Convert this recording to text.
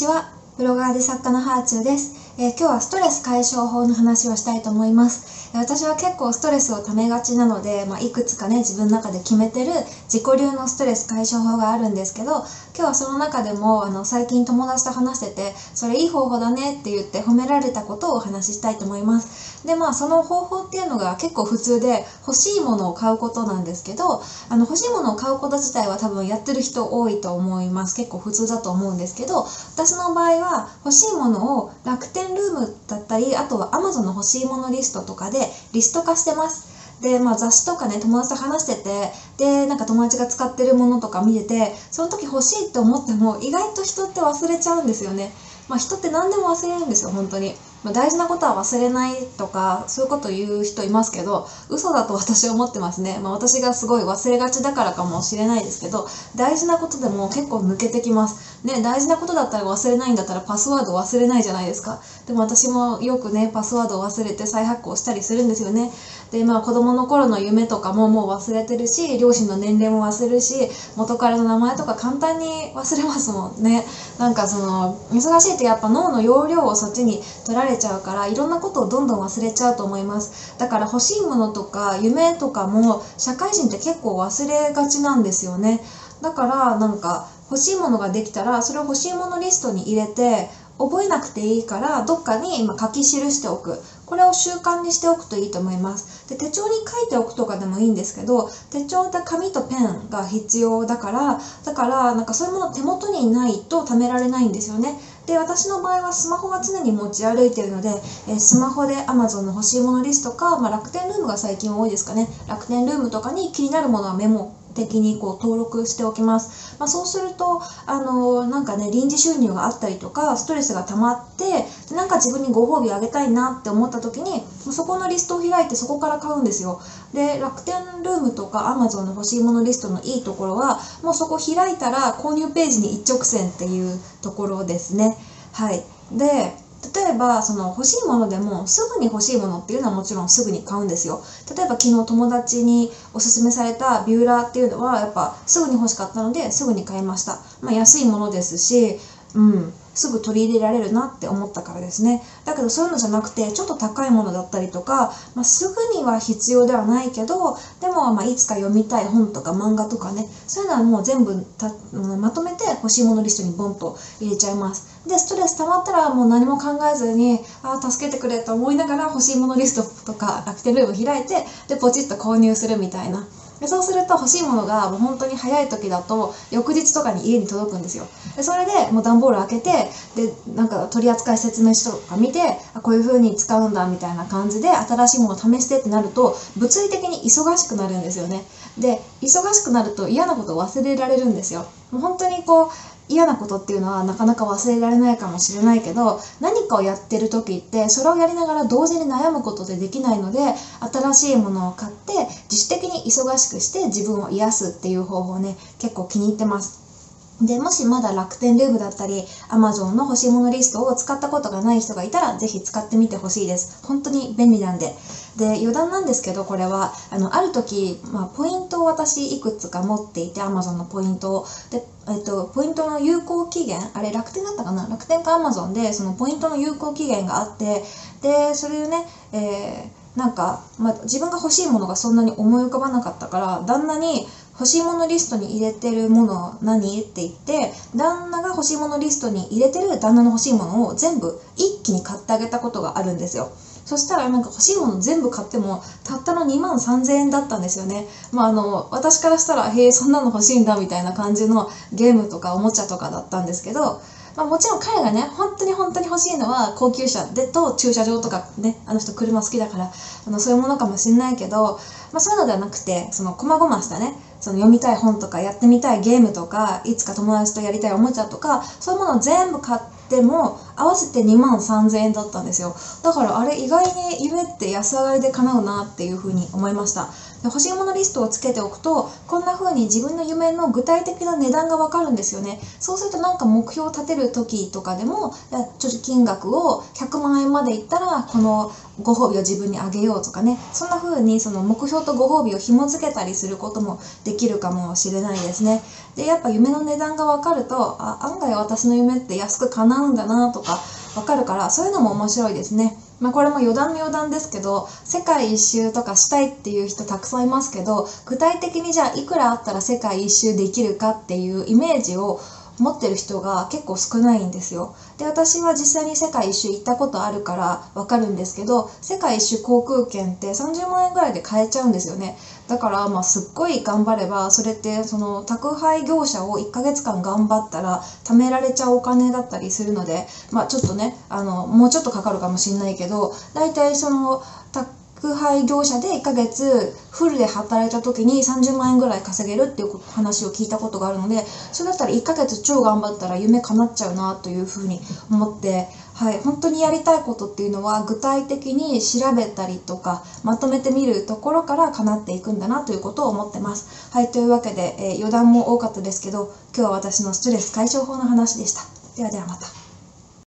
ちは。ブロガーで作家のハーチューです、え、今日はストレス解消法の話をしたいと思います。私は結構ストレスをためがちなので、まあ、いくつかね自分の中で決めてる自己流のストレス解消法があるんですけど今日はその中でもあの最近友達と話しててそれいい方法だねって言って褒められたことをお話ししたいと思いますでまあその方法っていうのが結構普通で欲しいものを買うことなんですけどあの欲しいものを買うこと自体は多分やってる人多いと思います結構普通だと思うんですけど私の場合は欲しいものを楽天ルームだったりあとは Amazon の欲しいものリストとかでリスト化してますで、まあ、雑誌とかね友達と話しててでなんか友達が使ってるものとか見ててその時欲しいって思っても意外と人って忘れちゃうんですよね。まあ、人って何でも忘れるんですよ本当に。まあ、大事なことは忘れないとかそういうこと言う人いますけど嘘だと私は思ってますね、まあ、私がすごい忘れがちだからかもしれないですけど大事なことでも結構抜けてきます。ね大事なことだったら忘れないんだったらパスワード忘れないじゃないですか。でも私もよくねパスワードを忘れて再発行したりするんですよね。でまあ子供の頃の夢とかももう忘れてるし両親の年齢も忘れるし元彼の名前とか簡単に忘れますもんね。なんかその忙しいってやっぱ脳の容量をそっちに取られれちゃうからいろんなことをどんどん忘れちゃうと思います。だから欲しいものとか夢とかも社会人って結構忘れがちなんですよね。だからなんか欲しいものができたらそれを欲しいものリストに入れて覚えなくていいからどっかに書き記しておく。これを習慣にしておくといいと思います。で手帳に書いておくとかでもいいんですけど手帳って紙とペンが必要だからだからなんかそういうもの手元にないと貯められないんですよね。で私の場合はスマホが常に持ち歩いているので、えスマホで Amazon の欲しいものリストか、まあ、楽天ルームが最近多いですかね。楽天ルームとかに気になるものはメモ的にこう登録しておきます、まあ、そうするとあのなんかね臨時収入があったりとかストレスが溜まってなんか自分にご褒美あげたいなって思った時にそこのリストを開いてそこから買うんですよ。で楽天ルームとか Amazon の欲しいものリストのいいところはもうそこ開いたら購入ページに一直線っていうところですね。はい。で例えばその欲しいものでもすぐに欲しいものっていうのはもちろんすぐに買うんですよ。例えば昨日友達におすすめされたビューラーっていうのはやっぱすぐに欲しかったのですぐに買いました、まあ、安いものですしうん。すぐ取り入れられるなって思ったからですね。だけどそういうのじゃなくてちょっと高いものだったりとか、まあ、すぐには必要ではないけどでもまいつか読みたい本とか漫画とかねそういうのはもう全部たまとめて欲しいものリストにボンと入れちゃいます。でストレス溜まったらもう何も考えずにああ助けてくれと思いながら欲しいものリストとか楽天ルーム開いてでポチッと購入するみたいな。でそうすると欲しいものがもう本当に早い時だと翌日とかに家に届くんですよ。でそれでもう段ボール開けてでなんか取扱説明書とか見てあこういう風に使うんだみたいな感じで新しいものを試してってなると物理的に忙しくなるんですよね。で忙しくなると嫌なことを忘れられるんですよ。もう本当にこう嫌なことっていうのはなかなか忘れられないかもしれないけど何かをやってる時ってそれをやりながら同時に悩むことでできないので新しいものを買って自主的に忙しくして自分を癒すっていう方法ね結構気に入ってます。で、もしまだ楽天ルームだったり、Amazon の欲しいものリストを使ったことがない人がいたら、ぜひ使ってみてほしいです。本当に便利なんで。で、余談なんですけど、これは、あの、ある時、まあ、ポイントを私いくつか持っていて、Amazon のポイントを。で、えっと、ポイントの有効期限、あれ楽天だったかな？楽天か Amazon で、そのポイントの有効期限があって、で、それでね、えー、なんか、まあ、自分が欲しいものがそんなに思い浮かばなかったから、旦那に、欲しいものリストに入れてるもの何？って言って旦那が欲しいものリストに入れてる旦那の欲しいものを全部一気に買ってあげたことがあるんですよ。そしたらなんか欲しいもの全部買ってもたったの2万3000円だったんですよね。まああの私からしたらへえそんなの欲しいんだみたいな感じのゲームとかおもちゃとかだったんですけどまあ、もちろん彼がね本当に本当に欲しいのは高級車でと駐車場とかねあの人車好きだからあのそういうものかもしれないけど、まあ、そういうのではなくてその細々したねその読みたい本とかやってみたいゲームとかいつか友達とやりたいおもちゃとかそういうものを全部買っでも合わせて2万3000円だったんですよ。だからあれ意外に夢って安上がりで叶うなっていうふうに思いました。で欲しいものリストをつけておくとこんな風に自分の夢の具体的な値段がわかるんですよね。そうするとなんか目標を立てる時とかでもちょっと金額を100万円までいったらこのご褒美を自分にあげようとかね。そんな風にその目標とご褒美を紐付けたりすることもできるかもしれないですね。でやっぱ夢の値段が分かるとあ案外私の夢って安く叶うんだなとか分かるからそういうのも面白いですねまあ、これも余談の余談ですけど世界一周とかしたいっていう人たくさんいますけど具体的にじゃあいくらあったら世界一周できるかっていうイメージを持ってる人が結構少ないんですよ。で私は実際に世界一周行ったことあるからわかるんですけど世界一周航空券って30万円ぐらいで買えちゃうんですよね。だからまあすっごい頑張ればそれってその宅配業者を1ヶ月間頑張ったら貯められちゃうお金だったりするのでまあちょっとねあのもうちょっとかかるかもしれないけど大体その宅配業者で1ヶ月フルで働いた時に30万円ぐらい稼げるっていう話を聞いたことがあるのでそれだったら1ヶ月超頑張ったら夢叶っちゃうなというふうに思ってはい、本当にやりたいことっていうのは具体的に調べたりとかまとめてみるところから叶っていくんだなということを思ってます。はい、というわけで、えー、余談も多かったですけど今日は私のストレス解消法の話でした。ではではまた。